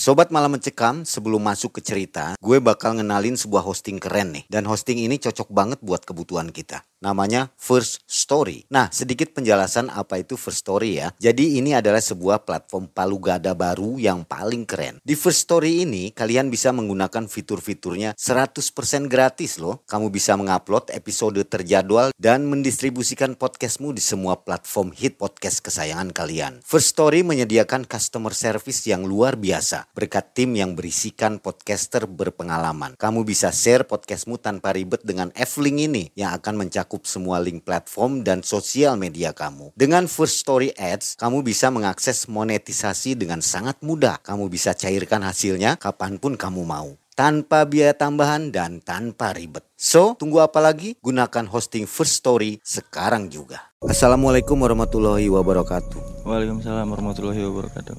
Sobat Malam Mencekam, sebelum masuk ke cerita, gue bakal ngenalin sebuah hosting keren nih. Dan hosting ini cocok banget buat kebutuhan kita. Namanya First Story. Nah, sedikit penjelasan apa itu First Story ya. Jadi ini adalah sebuah platform palu gada baru yang paling keren. Di First Story ini, kalian bisa menggunakan fitur-fiturnya 100% gratis loh. Kamu bisa mengupload episode terjadwal dan mendistribusikan podcastmu di semua platform hit podcast kesayangan kalian. First Story menyediakan customer service yang luar biasa berkat tim yang berisikan podcaster berpengalaman. Kamu bisa share podcastmu tanpa ribet dengan F-Link ini yang akan mencakup semua link platform dan sosial media kamu. Dengan First Story Ads, kamu bisa mengakses monetisasi dengan sangat mudah. Kamu bisa cairkan hasilnya kapan pun kamu mau tanpa biaya tambahan dan tanpa ribet. So, tunggu apa lagi? Gunakan hosting First Story sekarang juga. Assalamualaikum warahmatullahi wabarakatuh. Waalaikumsalam warahmatullahi wabarakatuh.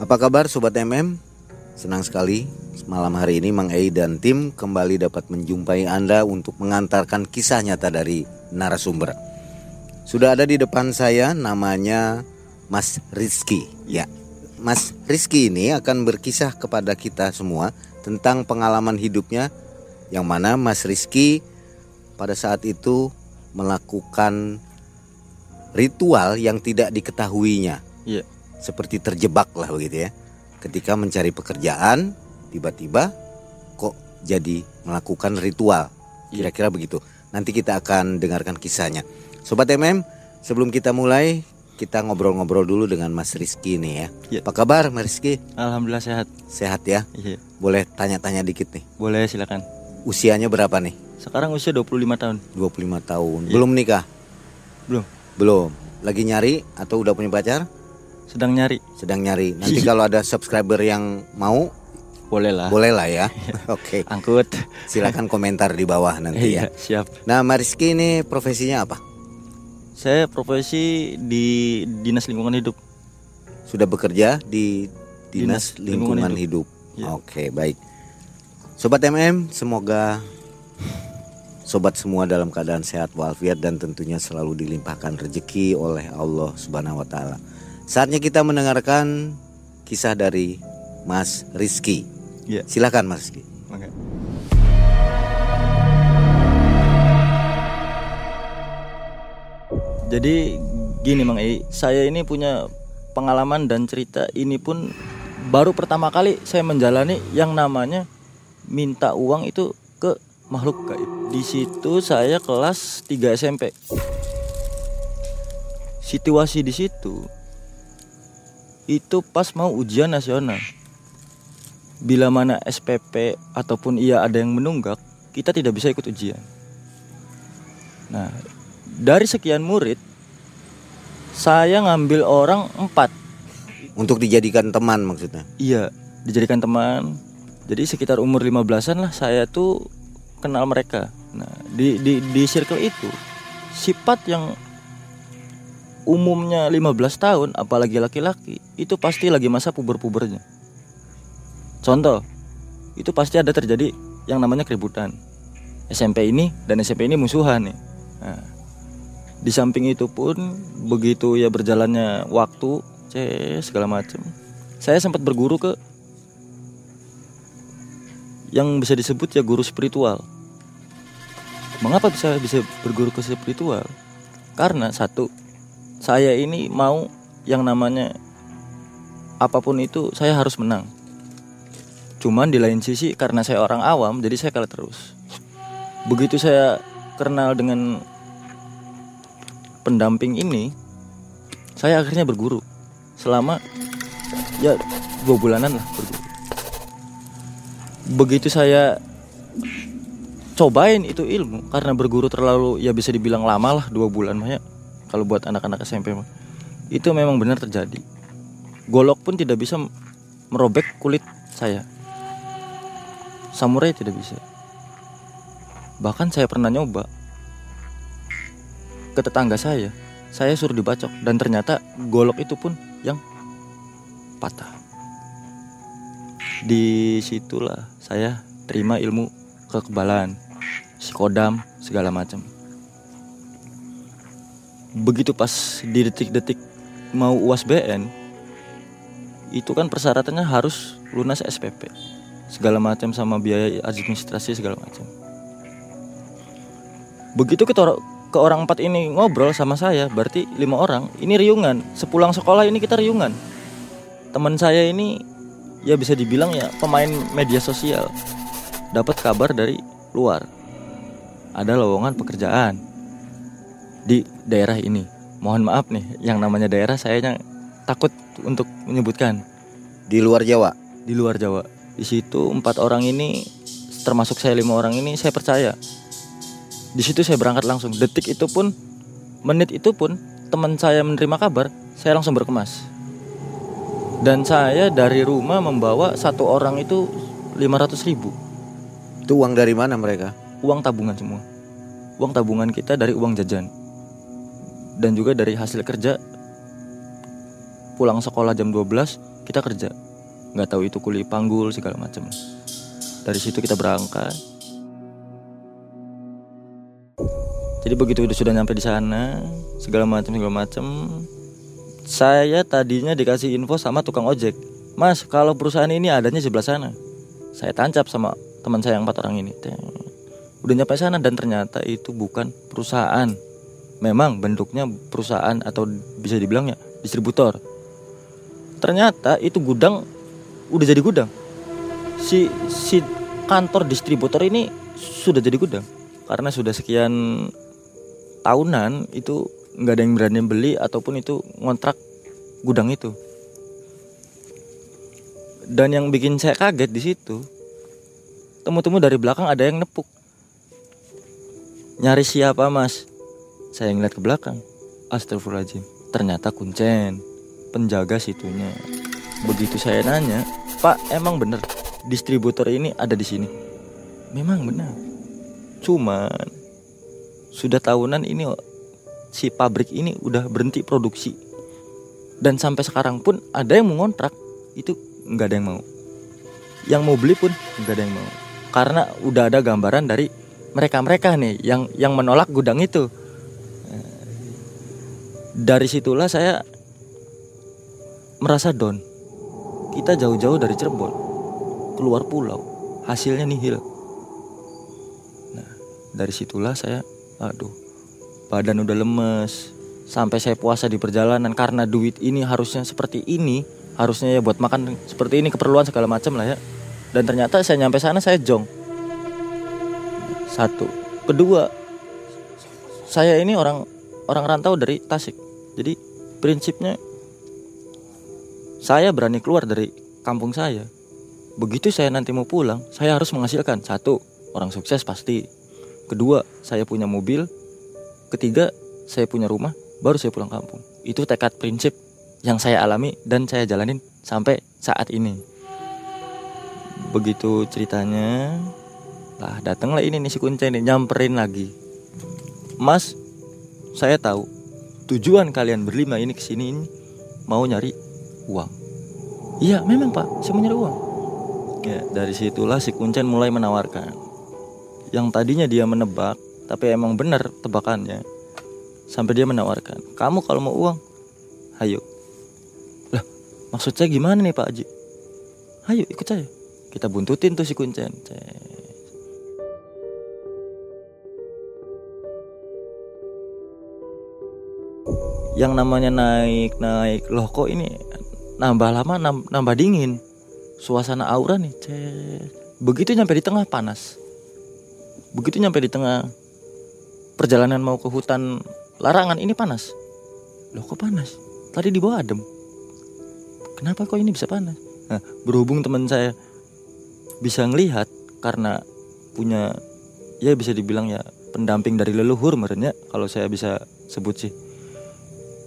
Apa kabar Sobat MM? Senang sekali malam hari ini Mang Ei dan tim kembali dapat menjumpai Anda untuk mengantarkan kisah nyata dari narasumber. Sudah ada di depan saya namanya Mas Rizky. Ya, Mas Rizky ini akan berkisah kepada kita semua tentang pengalaman hidupnya yang mana Mas Rizky pada saat itu melakukan ritual yang tidak diketahuinya. Iya. Seperti terjebak lah begitu ya ketika mencari pekerjaan tiba-tiba kok jadi melakukan ritual kira-kira begitu nanti kita akan dengarkan kisahnya sobat MM sebelum kita mulai kita ngobrol-ngobrol dulu dengan Mas Rizky nih ya. Ya. Apa kabar Mas Rizky? Alhamdulillah sehat. Sehat ya? Iya. Boleh tanya-tanya dikit nih. Boleh silakan. Usianya berapa nih? Sekarang usia 25 tahun. 25 tahun. Iya. Belum nikah? Belum. Belum. Lagi nyari atau udah punya pacar? Sedang nyari. Sedang nyari. Nanti kalau ada subscriber yang mau Boleh lah. boleh lah ya. Oke. Angkut. Silakan komentar di bawah nanti ya. Iya, siap. Nah, Mariski ini profesinya apa? Saya profesi di Dinas Lingkungan Hidup. Sudah bekerja di Dinas, Dinas Lingkungan, Lingkungan Hidup. Iya. Oke, baik. Sobat MM, semoga sobat semua dalam keadaan sehat walafiat dan tentunya selalu dilimpahkan rezeki oleh Allah Subhanahu wa taala. Saatnya kita mendengarkan kisah dari Mas Rizky. Iya. Silakan Mas Rizky. Oke. Jadi gini Mang Ei, saya ini punya pengalaman dan cerita ini pun baru pertama kali saya menjalani yang namanya minta uang itu ke makhluk gaib. Di situ saya kelas 3 SMP. Situasi di situ itu pas mau ujian nasional. Bila mana SPP ataupun ia ada yang menunggak, kita tidak bisa ikut ujian. Nah, dari sekian murid, saya ngambil orang empat. Untuk dijadikan teman maksudnya. Iya, dijadikan teman. Jadi sekitar umur 15-an lah saya tuh kenal mereka. Nah, di di di circle itu sifat yang umumnya 15 tahun apalagi laki-laki itu pasti lagi masa puber-pubernya. Contoh, itu pasti ada terjadi yang namanya keributan. SMP ini dan SMP ini musuhan nih. Nah, di samping itu pun begitu ya berjalannya waktu, cek segala macam. Saya sempat berguru ke yang bisa disebut ya guru spiritual. Mengapa bisa bisa berguru ke spiritual? Karena satu, saya ini mau yang namanya apa pun itu saya harus menang. Cuman di lain sisi karena saya orang awam jadi saya kalah terus. Begitu saya kenal dengan pendamping ini, saya akhirnya berguru selama ya dua bulanan lah berguru. Begitu saya cobain itu ilmu karena berguru terlalu ya bisa dibilang lama lah dua bulan mah ya kalau buat anak-anak SMP mah. Itu memang benar terjadi. Golok pun tidak bisa merobek kulit saya. Samurai tidak bisa. Bahkan saya pernah nyoba ke tetangga saya. Saya suruh dibacok dan ternyata golok itu pun yang patah. Di situlah saya terima ilmu kekebalan psikodam segala macam begitu pas di detik-detik mau uas BN itu kan persyaratannya harus lunas SPP segala macam sama biaya administrasi segala macam. Begitu kita ke orang empat ini ngobrol sama saya berarti lima orang ini riungan. Sepulang sekolah ini kita riungan. Teman saya ini ya bisa dibilang ya pemain media sosial. Dapat kabar dari luar. Ada lowongan pekerjaan di daerah ini. Mohon maaf nih yang namanya daerah saya takut untuk menyebutkan. Di luar Jawa? Di luar Jawa. Di situ empat orang ini termasuk saya lima orang ini saya percaya. Di situ saya berangkat langsung. Detik itu pun menit itu pun teman saya menerima kabar saya langsung berkemas. Dan saya dari rumah membawa satu orang itu 500 ribu. Itu uang dari mana mereka? Uang tabungan semua. Uang tabungan kita dari uang jajan dan juga dari hasil kerja pulang sekolah jam 12 kita kerja. Nggak tahu itu kuliah panggul segala macam. Dari situ kita berangkat. Jadi begitu sudah nyampe di sana segala macam segala macam saya tadinya dikasih info sama tukang ojek. Mas kalau perusahaan ini adanya sebelah sana. Saya tancap sama teman saya yang empat orang ini. Udah nyampe sana dan ternyata itu bukan perusahaan memang bentuknya perusahaan atau bisa dibilang ya distributor. Ternyata itu gudang udah jadi gudang. Si si kantor distributor ini sudah jadi gudang. Karena sudah sekian tahunan itu nggak ada yang berani beli ataupun itu ngontrak gudang itu. Dan yang bikin saya kaget di situ temu-temu dari belakang ada yang nepuk. Nyari siapa mas saya ngeliat ke belakang astagfirullahaladzim ternyata kuncen penjaga situnya begitu saya nanya Pak, emang bener distributor ini ada di sini? Memang benar. Cuman sudah tahunan ini si pabrik ini udah berhenti produksi. Dan sampai sekarang pun ada yang mau ngontrak, itu nggak ada yang mau. Yang mau beli pun nggak ada yang mau. Karena udah ada gambaran dari mereka-mereka nih yang yang menolak gudang itu. Dari situlah saya merasa down. Kita jauh-jauh dari Cirebon. Keluar pulau. Hasilnya nihil. Nah dari situlah saya aduh badan udah lemes. Sampai saya puasa di perjalanan karena duit ini harusnya seperti ini. Harusnya ya buat makan seperti ini keperluan segala macam lah ya. Dan ternyata saya nyampe sana saya jong. Satu. Kedua saya ini orang orang rantau dari Tasik jadi prinsipnya saya berani keluar dari kampung saya. Begitu saya nanti mau pulang, saya harus menghasilkan satu orang sukses pasti. Kedua, saya punya mobil. Ketiga, saya punya rumah. Baru saya pulang kampung. Itu tekad prinsip yang saya alami dan saya jalanin sampai saat ini. Begitu ceritanya, lah datanglah ini nih si Kunci ini nyamperin lagi. Mas, saya tahu tujuan kalian berlima ini ke sini ini mau nyari uang. Iya memang pak, saya mau nyari uang. Ya dari situlah si Kuncen mulai menawarkan. Yang tadinya dia menebak, tapi emang benar tebakannya. Sampai dia menawarkan, kamu kalau mau uang, ayo. Lah, maksud saya gimana nih Pak Haji? Ayo ikut saya. Kita buntutin tuh si Kuncen. Yang namanya naik naik. Loh kok ini nambah lama nambah dingin? Suasana aura nih cek. Begitu nyampe di tengah panas. Begitu nyampe di tengah perjalanan mau ke hutan larangan ini panas. Loh kok panas? Tadi di bawah adem. Kenapa kok ini bisa panas? Nah, berhubung teman saya bisa ngelihat karena punya ya bisa dibilang ya pendamping dari leluhur merenya kalau saya bisa sebut sih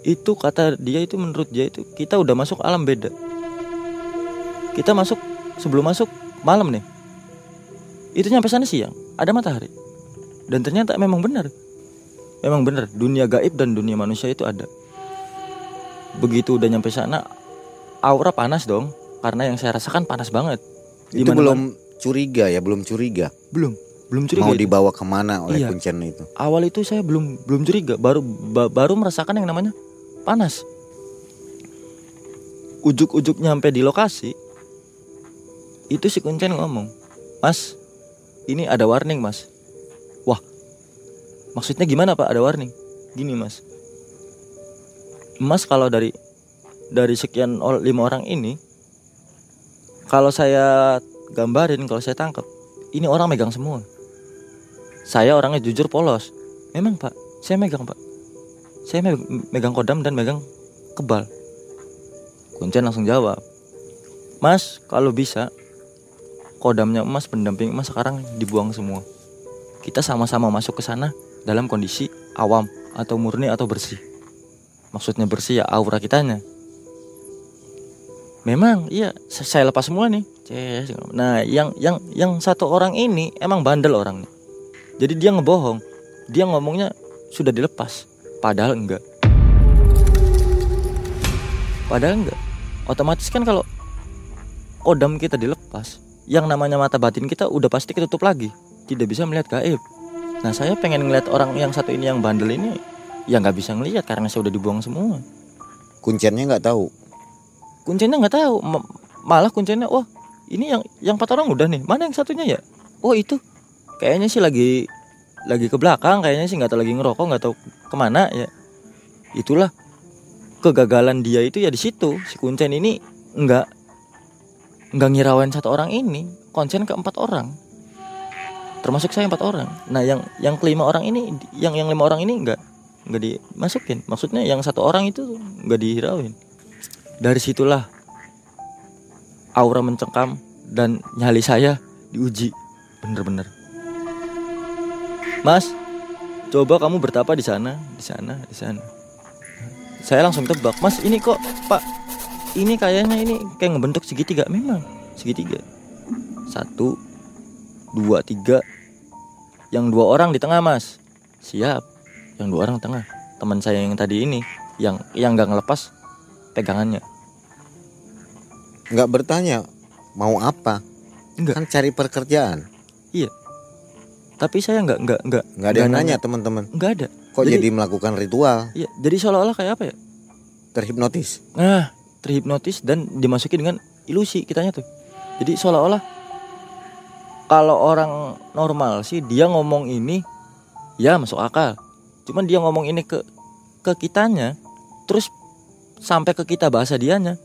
itu kata dia itu menurut dia itu kita udah masuk alam beda. Kita masuk sebelum masuk malam nih. Itu nyampe sana siang ada matahari. Dan ternyata memang benar. Memang benar dunia gaib dan dunia manusia itu ada. Begitu udah nyampe sana aura panas dong. Karena yang saya rasakan panas banget. Itu belum curiga ya, belum curiga. belum belum curiga. Mau itu. dibawa ke mana oleh Iya. kuncen itu? awal itu saya belum belum curiga. Baru ba- baru merasakan yang namanya panas. Ujuk-ujuk nyampe di lokasi itu si kuncen ngomong mas ini ada warning mas. Wah maksudnya gimana pak? Ada warning? Gini mas. Mas kalau dari dari sekian lima orang ini kalau saya gambarin kalau saya tangkap ini orang megang semua. Saya orangnya jujur polos. Memang pak, saya megang pak. Saya me- megang kodam dan megang kebal. Kuncen langsung jawab. Mas, kalau bisa kodamnya emas pendamping emas sekarang dibuang semua. Kita sama-sama masuk ke sana dalam kondisi awam atau murni atau bersih. Maksudnya bersih ya aura kitanya. Memang iya sa- saya lepas semua nih. Nah, yang yang yang satu orang ini emang bandel orangnya. Jadi dia ngebohong. Dia ngomongnya sudah dilepas, padahal enggak. Padahal enggak. Otomatis kan kalau kodam kita dilepas, yang namanya mata batin kita udah pasti ketutup lagi, tidak bisa melihat gaib. Nah, saya pengen ngeliat orang yang satu ini yang bandel ini ya nggak bisa ngelihat karena saya udah dibuang semua. Kuncennya nggak tahu. Kuncinya nggak tahu, Ma- malah kuncinya wah ini yang yang empat orang udah nih, mana yang satunya ya? Oh itu kayaknya sih lagi lagi ke belakang, kayaknya sih nggak tahu lagi ngerokok, nggak tahu ke mana ya. Itulah kegagalan dia itu ya di situ. Si kuncen ini nggak nggak ngirawain satu orang ini, konsen ke empat orang. Termasuk saya empat orang. Nah yang yang kelima orang ini, yang yang lima orang ini nggak nggak dimasukin. Maksudnya yang satu orang itu nggak dihirauin. Dari situlah aura mencengkam dan nyali saya diuji bener-bener. Mas, coba kamu bertapa di sana, di sana, di sana. Saya langsung tebak, Mas ini kok Pak, ini kayaknya ini kayak ngebentuk segitiga, memang segitiga. Satu, dua, tiga. Yang dua orang di tengah Mas, siap. Yang dua orang tengah. Teman saya yang tadi ini, yang yang nggak ngelepas pegangannya. Nggak bertanya mau apa. Enggak. Kan cari pekerjaan. Tapi saya nggak nggak nggak Nggak ada yang nanya teman-teman. nggak ada. Kok Jadi- jadi melakukan ritual? Iya, jadi seolah-olah kayak apa ya? Terhipnotis. Nah, terhipnotis dan dimasuki dengan ilusi kitanya tuh. Jadi seolah-olah kalau orang normal sih dia ngomong ini ya masuk akal. Cuman dia ngomong ini ke ke kitanya terus sampai ke kita bahasa dianya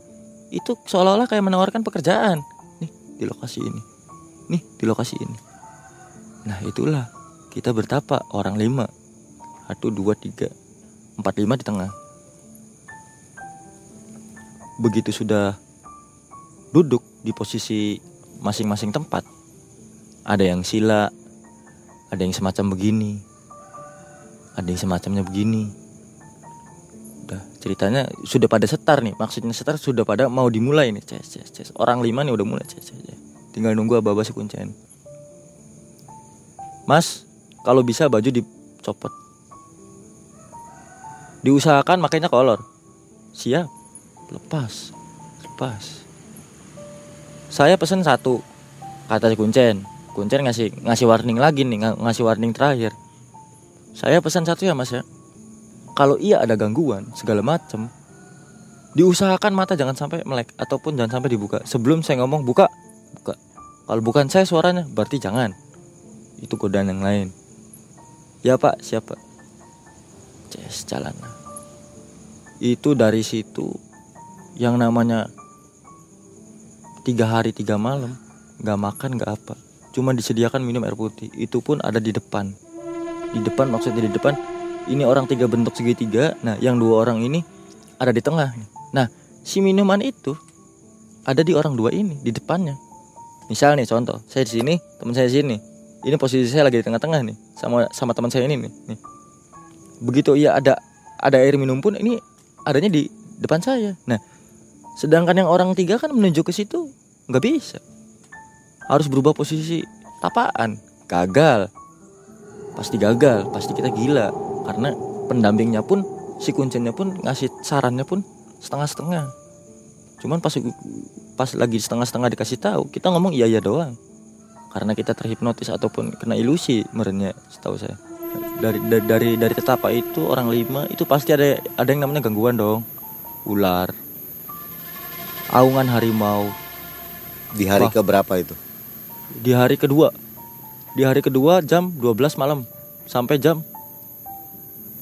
itu seolah-olah kayak menawarkan pekerjaan. Nih di lokasi ini. Nih di lokasi ini. Nah, itulah. Kita bertapa orang lima. Satu, dua, tiga, empat, lima di tengah. Begitu sudah duduk di posisi masing-masing tempat ada yang sila ada yang semacam begini ada yang semacamnya begini. Udah ceritanya sudah pada setar nih. Maksudnya setar sudah pada mau dimulai nih. Ces ces ces. Orang lima nih udah mulai. Ces ces ces. tinggal nunggu aba-aba si mas kalau bisa baju dicopot. Diusahakan makanya kolor. Siap. Lepas. Lepas. Saya pesen satu. Kata si kuncen. Kuncen ngasih ngasih warning lagi nih ng- ngasih warning terakhir. Saya pesan satu ya mas ya. Kalau iya ada gangguan segala macem. Diusahakan mata jangan sampai melek ataupun jangan sampai dibuka. Sebelum saya ngomong buka buka. Kalau bukan saya suaranya berarti jangan itu godaan yang lain. Ya pak. Siapa? Ces jalan itu dari situ yang namanya tiga hari tiga malam. Nggak makan nggak apa. Cuma disediakan minum air putih. Itu pun ada di depan. Di depan maksudnya di depan. Ini orang tiga bentuk segitiga. Nah yang dua orang ini ada di tengah. Nah si minuman itu ada di orang dua ini di depannya. Misal nih contoh. Saya di sini teman saya di sini ini posisi saya lagi di tengah-tengah nih sama sama teman saya ini nih, nih. begitu iya ada ada air minum pun ini adanya di depan saya. Nah sedangkan yang orang tiga kan menuju ke situ nggak bisa. Harus berubah posisi tapaan. Gagal. Pasti gagal pasti kita gila. Karena pendampingnya pun si kuncennya pun ngasih sarannya pun setengah-setengah. Cuman pas pas lagi setengah-setengah dikasih tahu kita ngomong iya iya doang karena kita terhipnotis ataupun kena ilusi merenya setahu saya. Dari dari dari, dari tetapa itu orang lima itu pasti ada ada yang namanya gangguan dong. Ular. Aungan harimau. Di hari Wah. ke berapa itu? di hari kedua. Di hari kedua jam 12 malam. Sampai jam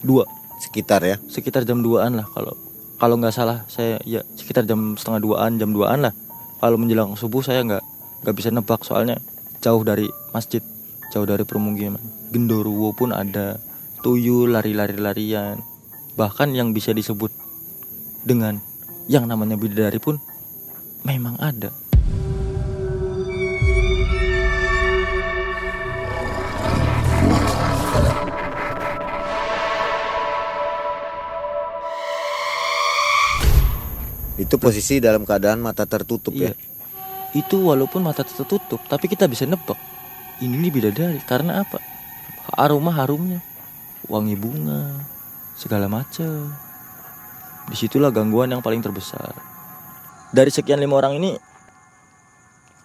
2 Sekitar ya. sekitar jam 2an lah kalau kalau nggak salah saya ya sekitar jam setengah 2an jam 2an lah. Kalau menjelang subuh saya nggak nggak bisa nebak soalnya jauh dari masjid jauh dari permukiman. Genderuwo pun ada. Tuyul lari-lari larian bahkan yang bisa disebut dengan yang namanya bidadari pun memang ada. Itu posisi dalam keadaan mata tertutup ya. Itu walaupun mata tertutup, tapi kita bisa nebak. Ini nih bidadari karena apa? Aroma harumnya, wangi bunga, segala macam. Di situlah gangguan yang paling terbesar. Dari sekian lima orang ini,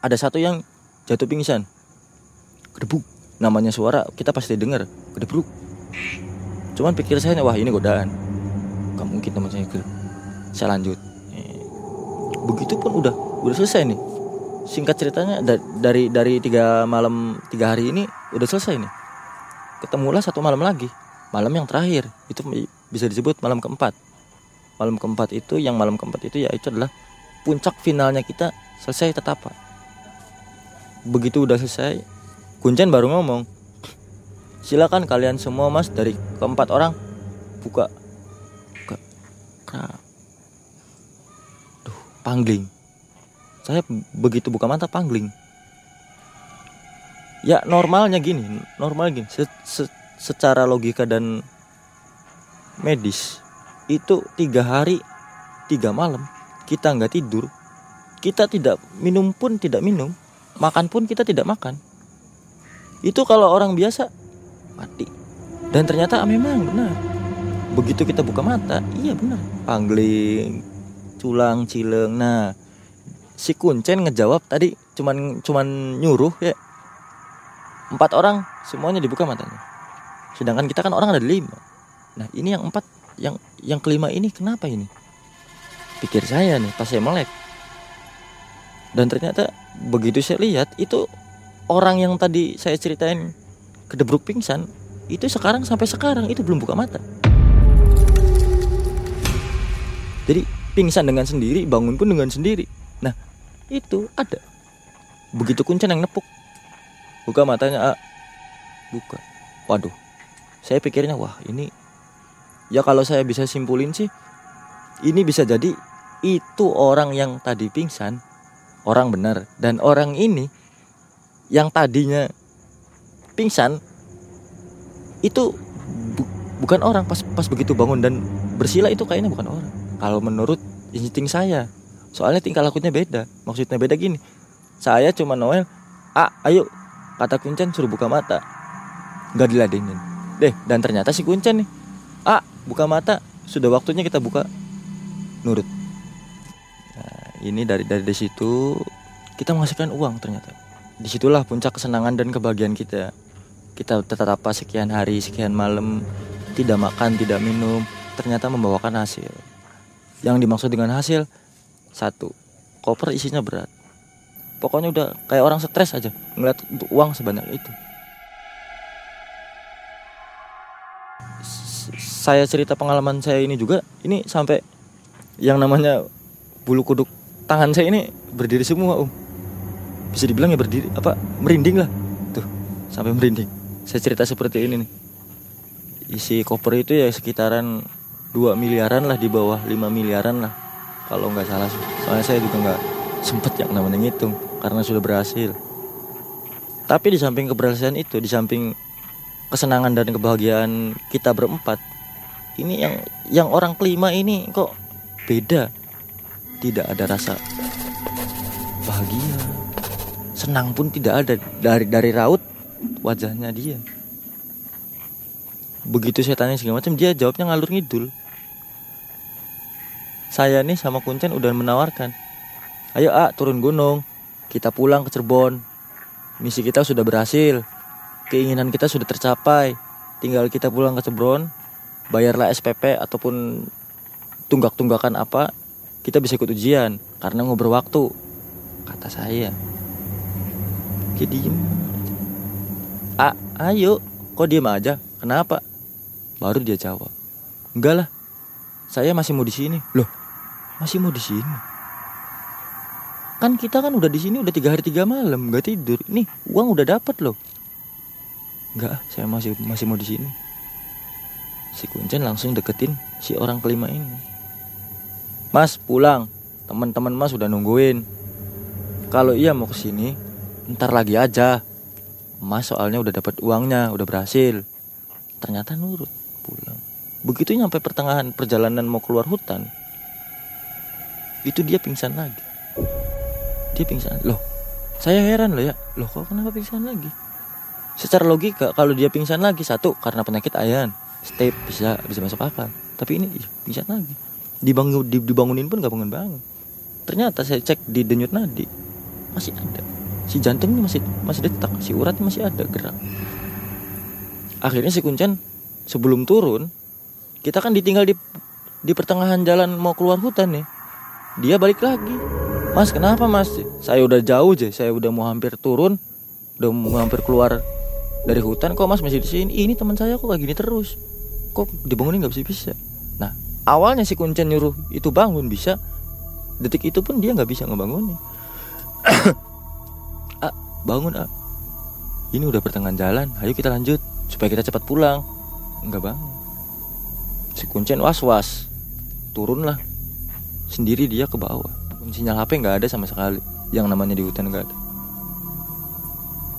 ada satu yang jatuh pingsan. Gedebuk. Namanya suara kita pasti dengar. Gedebuk. Cuman pikir saya wah ini godaan. Gak mungkin teman saya. Saya lanjut. Eh, begitu pun udah udah selesai nih singkat ceritanya da- dari dari tiga malam tiga hari ini udah selesai nih. Ketemulah satu malam lagi malam yang terakhir. Itu bisa disebut malam keempat. Malam keempat itu yang malam keempat itu ya itu adalah puncak finalnya kita selesai tetapa begitu udah selesai kuncen baru ngomong silakan kalian semua mas dari keempat orang buka. Buka. Kra- pangling. Saya begitu buka mata pangling. Ya normalnya gini, normal gini. Se- se- secara logika dan medis itu tiga hari tiga malam kita nggak tidur, kita tidak minum pun tidak minum, makan pun kita tidak makan. Itu kalau orang biasa mati. Dan ternyata memang benar. Begitu kita buka mata, iya benar. Pangling, culang cileng nah si kuncen ngejawab tadi cuman cuman nyuruh ya. Empat orang semuanya dibuka matanya. Sedangkan kita kan orang ada lima. Nah ini yang empat yang yang kelima ini kenapa ini? Pikir saya nih pas saya melek. Dan ternyata begitu saya lihat itu orang yang tadi saya ceritain kedebruk pingsan itu sekarang sampai sekarang itu belum buka mata. Jadi pingsan dengan sendiri, bangun pun dengan sendiri. Itu ada. Begitu kuncen yang nepuk. Buka matanya, ah. buka. Waduh. Saya pikirnya, wah ini ya kalau saya bisa simpulin sih ini bisa jadi itu orang yang tadi pingsan orang benar dan orang ini yang tadinya pingsan itu bu- bukan orang pas pas begitu bangun dan bersila itu kayaknya bukan orang kalau menurut insting saya soalnya tingkah lakunya beda. Maksudnya beda gini. Saya cuma Noel ah ayo kata kuncen suruh buka mata. Nggak diladenin. Deh dan ternyata si kuncen nih. Ah buka mata sudah waktunya kita buka. Nurut. Nah, ini dari dari dari situ kita menghasilkan uang ternyata. Di situlah puncak kesenangan dan kebahagiaan kita. Kita tetap apa sekian hari sekian malam tidak makan tidak minum ternyata membawakan hasil. Yang dimaksud dengan hasil satu koper isinya berat. Pokoknya udah kayak orang stres aja ngeliat uang sebanyak itu. Saya cerita pengalaman saya ini juga ini sampai yang namanya bulu kuduk tangan saya ini berdiri semua om. Bisa dibilang ya berdiri apa merinding lah. Tuh sampai merinding. Saya cerita seperti ini nih. Isi koper itu ya sekitaran 2 miliaran lah di bawah 5 miliaran lah kalau nggak salah soalnya saya juga nggak sempet yang namanya ngitung karena sudah berhasil Tapi di samping keberhasilan itu, di samping kesenangan dan kebahagiaan kita berempat, ini yang yang orang kelima ini kok beda. Tidak ada rasa bahagia, senang pun tidak ada dari dari raut wajahnya dia. Begitu saya tanya segala macam, dia jawabnya ngalur ngidul. Saya nih sama Kuncen udah menawarkan, ayo ah turun gunung, kita pulang ke Cirebon. Misi kita sudah berhasil, keinginan kita sudah tercapai. Tinggal kita pulang ke Cirebon, bayarlah SPP ataupun tunggak-tunggakan apa, kita bisa ikut ujian karena ngobrol waktu, kata saya. Jadi A, ayo, kok diem aja? Kenapa? Baru dia jawab, enggak lah, saya masih mau di sini. Loh, masih mau di sini? Kan kita kan udah di sini udah tiga hari tiga malam nggak tidur. Nih uang udah dapat loh. Enggak, saya masih masih mau di sini. Si Kuncen langsung deketin si orang kelima ini. Mas pulang, teman-teman Mas udah nungguin. Kalau iya mau ke sini, ntar lagi aja. Mas soalnya udah dapat uangnya, udah berhasil. Ternyata nurut pulang. Begitu nyampe pertengahan perjalanan mau keluar hutan, itu dia pingsan lagi. Dia pingsan. Loh, saya heran loh ya. Loh kok kenapa pingsan lagi? Secara logika kalau dia pingsan lagi satu karena penyakit ayan, step bisa bisa masuk akal. Tapi ini ih, pingsan lagi. Dibangun dibangunin pun gak bangun-bangun. Ternyata saya cek di denyut nadi masih ada. Si jantungnya masih masih detak, si uratnya masih ada gerak. Akhirnya si Kuncen sebelum turun kita kan ditinggal di di pertengahan jalan mau keluar hutan nih dia balik lagi. Mas kenapa mas? Saya udah jauh aja saya udah mau hampir turun. Udah mau hampir keluar dari hutan kok mas masih di sini. Ini teman saya kok kayak gini terus. Kok dibangunin nggak bisa bisa nah awalnya si kuncen nyuruh itu bangun bisa. Detik itu pun dia nggak bisa ngebangunin ah bangun ah. Ini udah pertengahan jalan. Ayo kita lanjut supaya kita cepat pulang. Nggak bangun. Si kuncen was was turunlah sendiri dia ke bawah. Sinyal HP nggak ada sama sekali. Yang namanya di hutan nggak ada.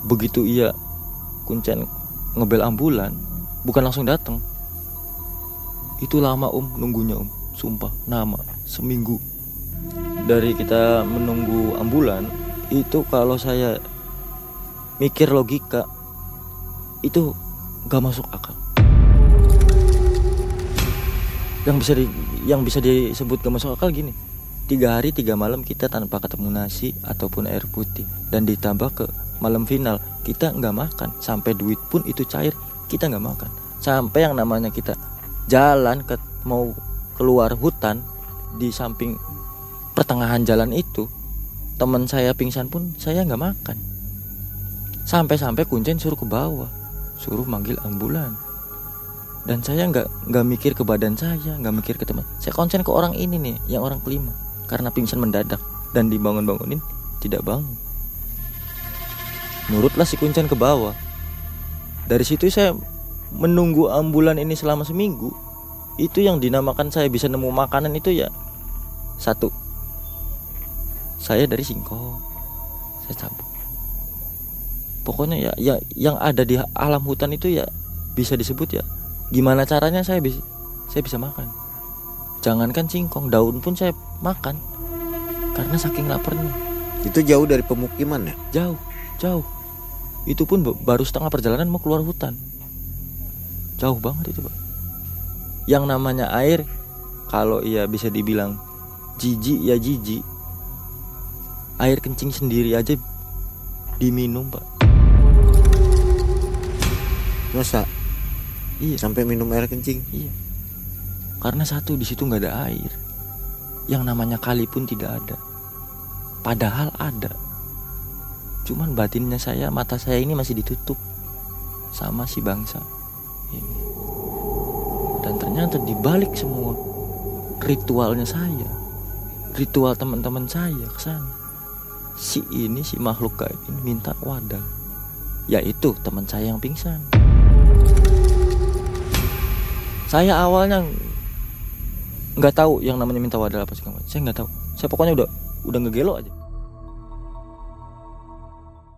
Begitu ia kuncen ngebel ambulan bukan langsung datang itu lama om. Nunggunya om. Sumpah nama. Seminggu. Dari kita menunggu ambulan itu kalau saya mikir logika itu gak masuk akal yang bisa di, yang bisa disebut gak masuk akal gini. Tiga hari tiga malam kita tanpa ketemu nasi ataupun air putih. Dan ditambah ke malam final kita nggak makan. Sampai duit pun itu cair kita nggak makan. Sampai yang namanya kita jalan ke mau keluar hutan di samping pertengahan jalan itu teman saya pingsan pun saya nggak makan. Sampai-sampai kuncen suruh ke bawah suruh manggil ambulan dan saya nggak nggak mikir ke badan saya nggak mikir ke teman. Saya konsen ke orang ini nih yang orang kelima. Karena pingsan mendadak dan dibangun-bangunin tidak bangun. Nurutlah si kuncen ke bawah. Dari situ saya menunggu ambulan ini selama seminggu. Itu yang dinamakan saya bisa nemu makanan itu ya satu. Saya dari singkong saya cabut. Pokoknya ya ya yang ada di alam hutan itu ya bisa disebut ya gimana caranya saya bisa saya bisa makan? Jangankan singkong daun pun saya makan. Karena saking laparnya. Itu jauh dari pemukiman ya? jauh jauh. Itu pun ba- baru setengah perjalanan mau keluar hutan. Jauh banget itu pak. Yang namanya air kalau ia bisa dibilang jijik ya jijik. Air kencing sendiri aja diminum pak. Masa iya sampai minum air kencing? Iya. Karena satu di situ nggak ada air. Yang namanya kali pun tidak ada. Padahal ada. Cuman batinnya saya, mata saya ini masih ditutup sama si bangsa ini. Dan ternyata di balik semua ritualnya saya, ritual teman-teman saya ke sana. Si ini si makhluk gaib ini minta wadah. Yaitu teman saya yang pingsan. Saya awalnya nggak tahu yang namanya minta wadah apa segala macam. Saya nggak tahu. Saya pokoknya udah udah ngegelo aja.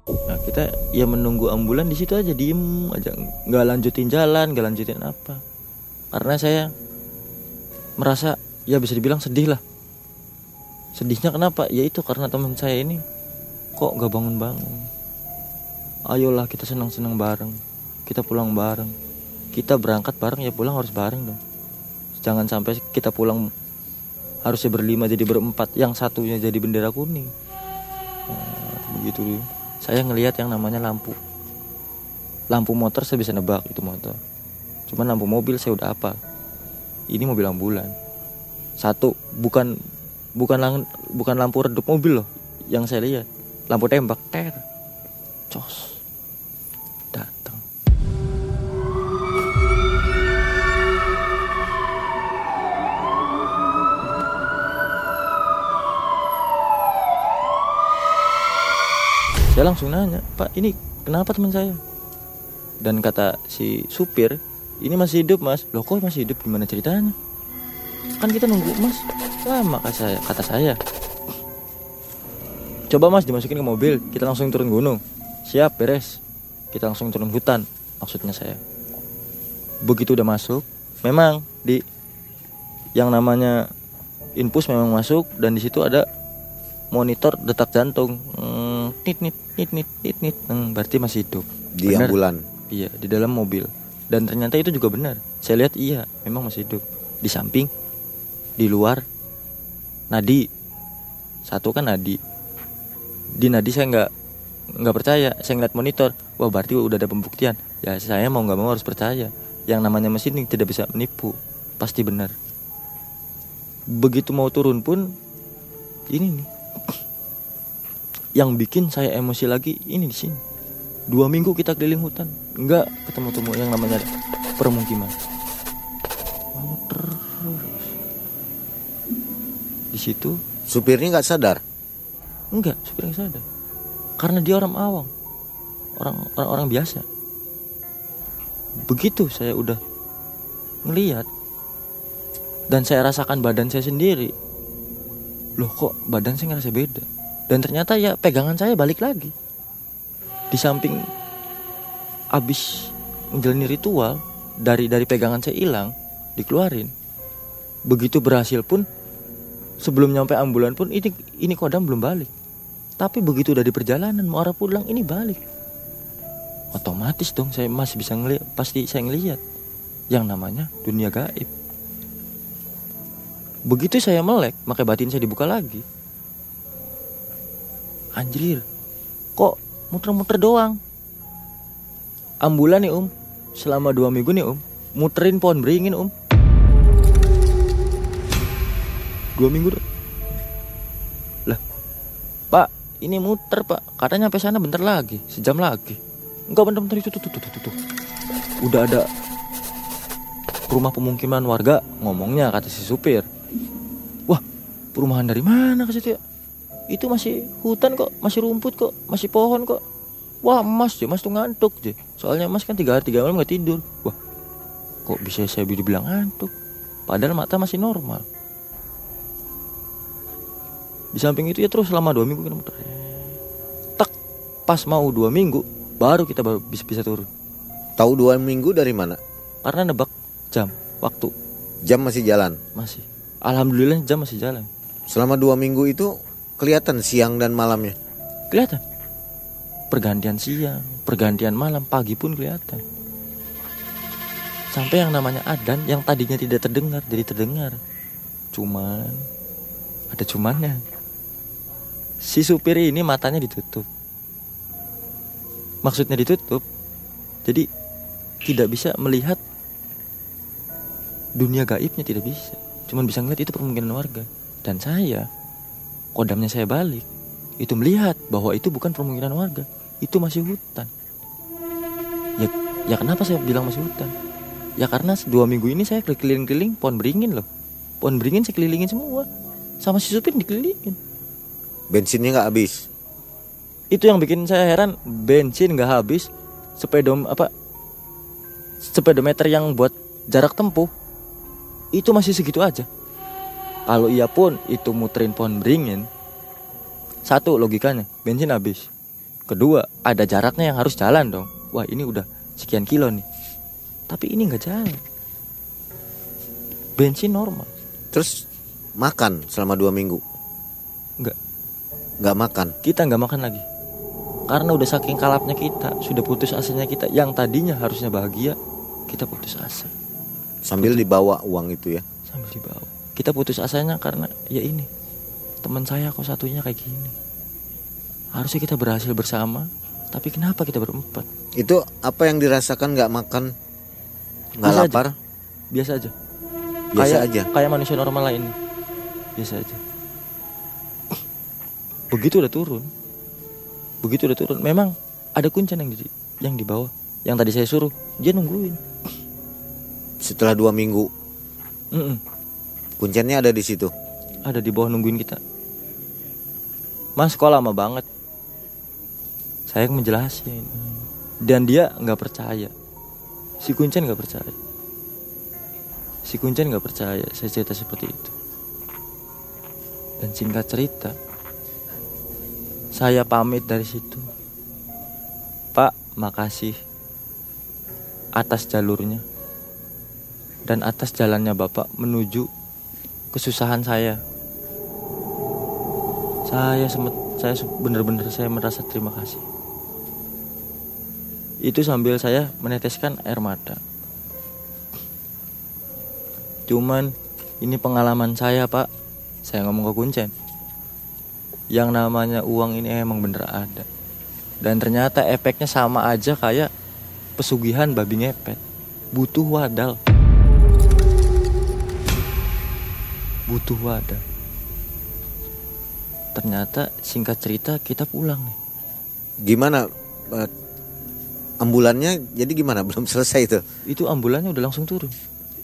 Nah kita kita ya menunggu ambulan di situ aja diem aja. Nggak lanjutin jalan nggak lanjutin apa. Karena saya merasa ya bisa dibilang sedih lah. Sedihnya kenapa? Ya itu karena teman saya ini kok nggak bangun bangun ayolah kita senang senang bareng. Kita pulang bareng kita berangkat bareng ya pulang harus bareng dong. Jangan sampai kita pulang harusnya berlima jadi berempat yang satunya jadi bendera kuning. Nah, begitu. Saya ngelihat yang namanya lampu. Lampu motor saya bisa nebak itu motor. Cuman lampu mobil saya udah apa ini mobil ambulan. Satu bukan bukan lang, bukan lampu redup mobil loh yang saya lihat. Lampu tembak ter. Cos saya langsung nanya pak ini kenapa teman saya? Dan kata si supir ini masih hidup mas. Loh kok masih hidup? Gimana ceritanya? Kan kita nunggu mas. Lama kata saya kata saya. Coba mas dimasukin ke mobil. Kita langsung turun gunung. Siap beres. Kita langsung turun hutan maksudnya saya. Begitu udah masuk memang di yang namanya infus memang masuk dan di situ ada monitor detak jantung nit nit nit nit nit nit hmm, berarti masih hidup Di Bener. ambulan. Iya, di dalam mobil. Dan ternyata itu juga benar. Saya lihat iya, memang masih hidup. Di samping, di luar, nadi. Satu kan nadi. Di nadi saya nggak nggak percaya. Saya ngeliat monitor. Wah berarti udah ada pembuktian. Ya saya mau nggak mau harus percaya. Yang namanya mesin ini tidak bisa menipu. Pasti benar. Begitu mau turun pun, ini nih. Yang bikin saya emosi lagi ini di sini. Dua minggu kita keliling hutan. Nggak ketemu temu yang namanya permukiman. Mau terus. Di situ Supirnya nggak sadar. enggak supir nggak sadar. Karena dia orang awam. Orang orang orang biasa. Begitu saya udah ngeliat. Dan saya rasakan badan saya sendiri. Loh kok badan saya ngerasa beda dan ternyata ya pegangan saya balik lagi. Di samping abis menjalani ritual dari dari pegangan saya hilang dikeluarin. Begitu berhasil pun sebelum nyampe ambulan pun ini ini kodam belum balik. Tapi begitu udah di perjalanan mau arah pulang ini balik. Otomatis dong saya masih bisa ngeliat pasti saya ngeliat yang namanya dunia gaib. Begitu saya melek maka batin saya dibuka lagi anjir. Kok muter-muter doang? Ambulan nih om. Selama dua minggu nih om. Muterin pohon beringin om. Dua minggu lah pak ini muter pak. Katanya sampai sana bentar lagi sejam lagi. Enggak bentar-bentar itu tuh tuh tuh tuh, tuh. udah ada rumah pemukiman warga ngomongnya kata si supir. Wah perumahan dari mana ke situ ya itu masih hutan kok masih rumput kok masih pohon kok. Wah mas ya mas tuh ngantuk je soalnya mas kan tiga hari tiga malam nggak tidur. Wah kok bisa saya dibilang ngantuk? Padahal mata masih normal. Di samping itu ya terus selama dua minggu kita muter. Tak pas mau dua minggu baru kita baru bisa bisa turun. Tahu dua minggu dari mana? karena nebak jam waktu. Jam masih jalan. masih. Alhamdulillah jam masih jalan. Selama dua minggu itu kelihatan siang dan malamnya. kelihatan. Pergantian siang pergantian malam pagi pun kelihatan. Sampai yang namanya adan yang tadinya tidak terdengar jadi terdengar. Cuman ada cumannya. Si supir ini matanya ditutup. Maksudnya ditutup jadi tidak bisa melihat. Dunia gaibnya tidak bisa. Cuman bisa ngeliat itu permungkinan warga. Dan saya kodamnya saya balik itu melihat bahwa itu bukan permukiman warga itu masih hutan. Ya ya kenapa saya bilang masih hutan? Ya karena dua minggu ini saya keliling-keliling pohon beringin loh. Pohon beringin saya kelilingin semua. Sama si supir dikelilingin. Bensinnya nggak habis. itu yang bikin saya heran bensin nggak habis sepedom apa sepedometer yang buat jarak tempuh itu masih segitu aja kalau iya pun itu muterin pohon beringin satu logikanya bensin habis Kedua, ada jaraknya yang harus jalan dong. Wah ini udah sekian kilo nih. Tapi ini nggak jalan. Bensin normal. Terus makan selama dua minggu? Nggak. Nggak makan. Kita nggak makan lagi. Karena udah saking kalapnya kita, sudah putus asanya kita. Yang tadinya harusnya bahagia, kita putus asa. Sambil dibawa uang itu ya. Sambil dibawa. Kita putus asanya karena ya ini. Teman saya kok satunya kayak gini. Harusnya kita berhasil bersama, tapi kenapa kita berempat? Itu apa yang dirasakan nggak makan? Nggak Biasa aja. lapar? Biasa aja. Biasa kayak, aja. Kayak manusia normal lain. Biasa aja. Begitu udah turun. Begitu udah turun, memang ada kuncen yang di yang di bawah. Yang tadi saya suruh, dia nungguin. Setelah dua minggu, Mm-mm. Kuncinya ada di situ. Ada di bawah nungguin kita. Mas kok lama banget. Saya menjelasin. Dan dia nggak percaya. Si kuncen nggak percaya. Si kuncen nggak percaya saya cerita seperti itu. Dan singkat cerita, saya pamit dari situ. Pak, makasih atas jalurnya dan atas jalannya Bapak menuju kesusahan saya. Saya semet, saya benar-benar saya merasa terima kasih. Itu sambil saya meneteskan air mata. Cuman ini pengalaman saya pak. Saya ngomong ke Kuncen. Yang namanya uang ini emang bener ada. Dan ternyata efeknya sama aja kayak pesugihan babi ngepet. Butuh wadal. Butuh wadal. Ternyata singkat cerita kita pulang nih. Gimana? eh, ambulannya jadi gimana? Belum selesai itu. Itu ambulannya udah langsung turun.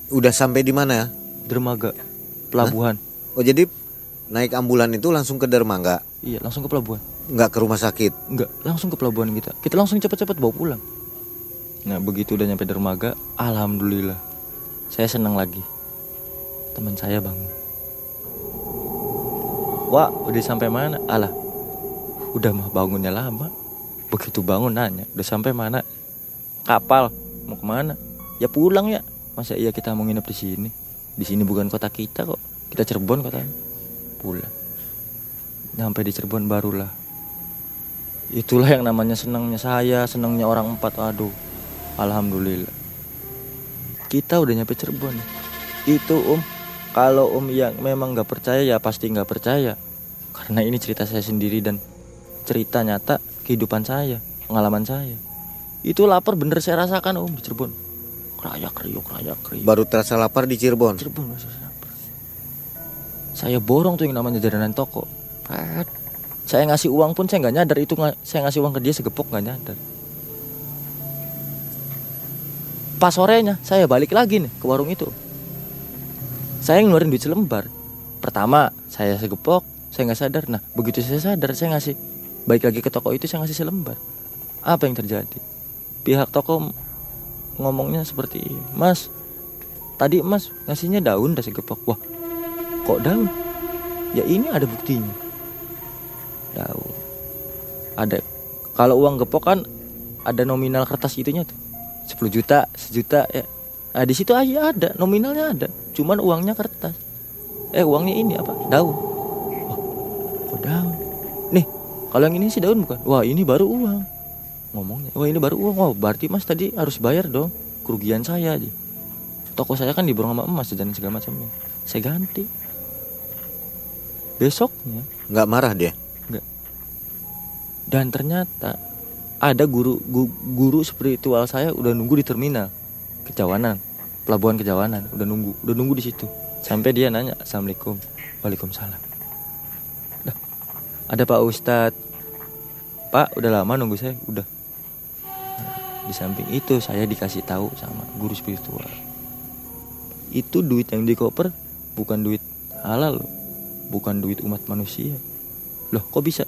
Udah sampai di mana ya? Dermaga pelabuhan. Oh jadi naik ambulan itu langsung ke dermaga, Iya, langsung ke pelabuhan. nggak ke rumah sakit. Enggak, langsung ke pelabuhan kita. Kita langsung cepet-cepet bawa pulang. Nah, begitu udah nyampe dermaga, alhamdulillah. Saya senang lagi. Teman saya bangun. Wah, udah sampai mana? Alah. Udah mah bangunnya lama. Begitu bangun nanya, udah sampai mana? Kapal. Mau ke mana? Ya pulang ya. Masa iya kita mau nginep di sini? Di sini bukan kota kita kok. Kita Cirebon katanya. Pulang. Sampai di Cirebon barulah Itulah yang namanya senangnya saya, senangnya orang empat. Aduh, alhamdulillah. Kita udah nyampe Cirebon. Itu om, kalau om yang memang nggak percaya ya pasti nggak percaya. Karena ini cerita saya sendiri dan cerita nyata kehidupan saya, pengalaman saya. Itu lapar bener saya rasakan om di Cirebon. Krayak kriuk, krayak kriuk. Baru terasa lapar di Cirebon. Cirebon saya lapar. Saya borong tuh yang namanya jajanan toko. Saya ngasih uang pun saya nggak nyadar itu saya ngasih uang ke dia segepok nggak nyadar. Pas sorenya saya balik lagi nih ke warung itu. Saya ngeluarin duit selembar. Pertama saya segepok, saya nggak sadar. Nah begitu saya sadar saya ngasih balik lagi ke toko itu saya ngasih selembar. Apa yang terjadi? Pihak toko ngomongnya seperti ini, Mas Tadi Mas ngasihnya daun dah segepok. Wah, kok daun? Ya ini ada buktinya. Daun. Ada. Kalau uang gepok kan ada nominal kertas itunya tuh. 10 juta, sejuta ya. Nah, di situ aja ada, nominalnya ada. Cuman uangnya kertas. Eh, uangnya ini apa? Daun. Wah, kok daun? Nih, kalau yang ini sih daun bukan? Wah, ini baru uang. Ngomongnya, wah ini baru uang. Wah, berarti Mas tadi harus bayar dong. Kerugian saya toko saya kan diborong sama emas dan segala macamnya saya ganti besoknya Nggak marah dia. dan ternyata ada guru gu- guru spiritual saya udah nunggu di terminal kejawanan pelabuhan kejawanan. Udah nunggu udah nunggu di situ. Sampai dia nanya assalamualaikum. Waalaikumsalam. Dah, ada pak ustadz. Pak udah lama nunggu saya. Udah. Nah, di samping itu saya dikasih tahu sama guru spiritual. Itu duit yang di koper bukan duit halal bukan duit umat manusia. Loh kok bisa?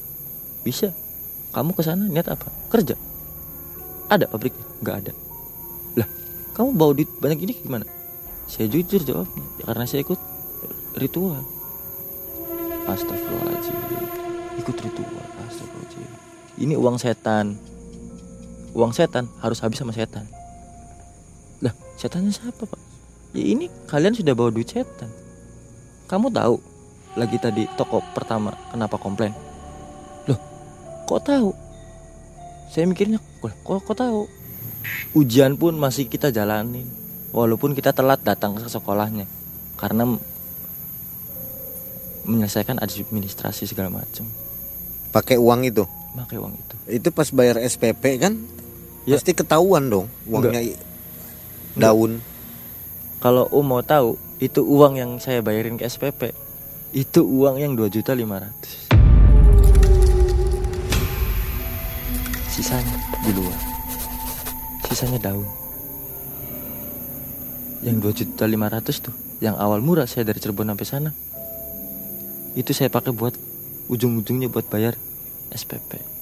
Bisa? Kamu ke sana niat apa? Kerja? Ada pabrik nggak ada kamu bawa duit banyak ini gimana? Saya jujur jawabnya ya, karena saya ikut ritual. Astagfirullahaladzim. Ikut ritual astagfirullahaladzim. Ini uang setan. Uang setan harus habis sama setan. Lah setannya siapa pak? Ya ini kalian sudah bawa duit setan. Kamu tahu lagi tadi toko pertama kenapa komplain? Loh kok tahu? Saya mikirnya kok, kok tahu ujian pun masih kita jalanin walaupun kita telat datang ke sekolahnya karena menyelesaikan administrasi segala macam Pakai uang itu. pakai uang itu Itu pas bayar SPP kan Ya. pasti ketahuan dong uangnya i- daun. kalau om mau tahu itu uang yang saya bayarin ke SPP itu uang yang 2 juta 500 sisanya di luar sisanya daun. Yang 2 juta 500 tuh yang awal murah saya dari Cirebon sampai sana. Itu saya pakai buat ujung-ujungnya buat bayar SPP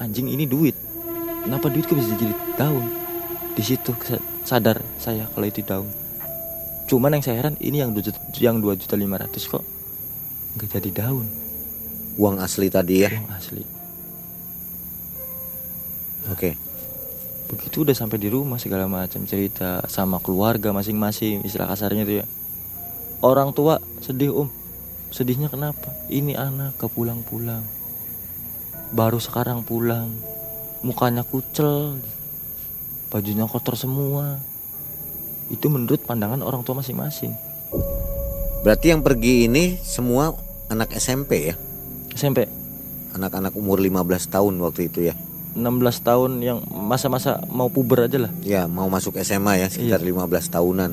anjing ini duit. Kenapa duitku bisa jadi daun? Di situ sa- sadar saya kalau itu daun. Cuman yang saya heran ini yang 2 juta, yang 2 juta 500 kok nggak jadi daun? Uang asli tadi ya. uang asli. Oke. Begitu udah sampai di rumah segala macam cerita sama keluarga masing-masing istilah kasarnya tuh ya. Orang tua sedih om. Sedihnya kenapa? Ini anak kepulang-pulang baru sekarang pulang. Mukanya kucel. Bajunya kotor semua. Itu menurut pandangan orang tua masing-masing. Berarti yang pergi ini semua anak SMP ya. SMP Anak-anak umur 15 tahun waktu itu ya. 16 tahun yang masa-masa mau puber aja lah. Ya, mau masuk SMA ya, sekitar 15 tahunan.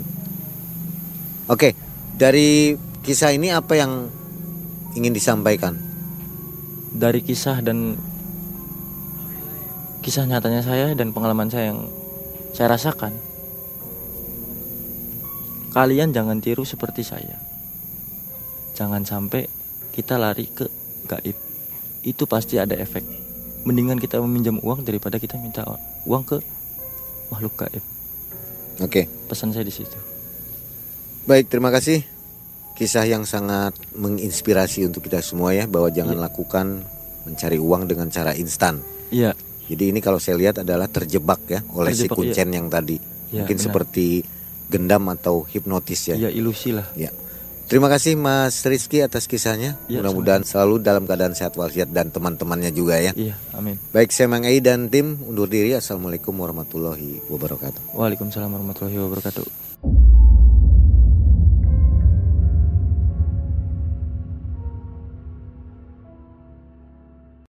Oke, dari kisah ini apa yang ingin disampaikan? dari kisah dan kisah nyatanya saya dan pengalaman saya yang saya rasakan. Kalian jangan tiru seperti saya. Jangan sampai kita lari ke gaib. Itu pasti ada efek mendingan kita meminjam uang daripada kita minta uang ke makhluk gaib Oke, pesan saya di situ baik terima kasih. Kisah yang sangat menginspirasi untuk kita semua ya, bahwa jangan lakukan mencari uang dengan cara instan. iya Jadi ini kalau saya lihat adalah terjebak ya oleh si Terjebak, kuncen yang tadi. Ya, Mungkin benar. seperti gendam atau hipnotis ya. iya ilusi lah Ya. Terima kasih Mas Rizky atas kisahnya. Ya, Mudah-mudahan selalu dalam keadaan sehat walafiat dan teman-temannya juga ya. iya amin Baik saya Mang Ei dan tim undur diri. Assalamualaikum warahmatullahi wabarakatuh. Waalaikumsalam warahmatullahi wabarakatuh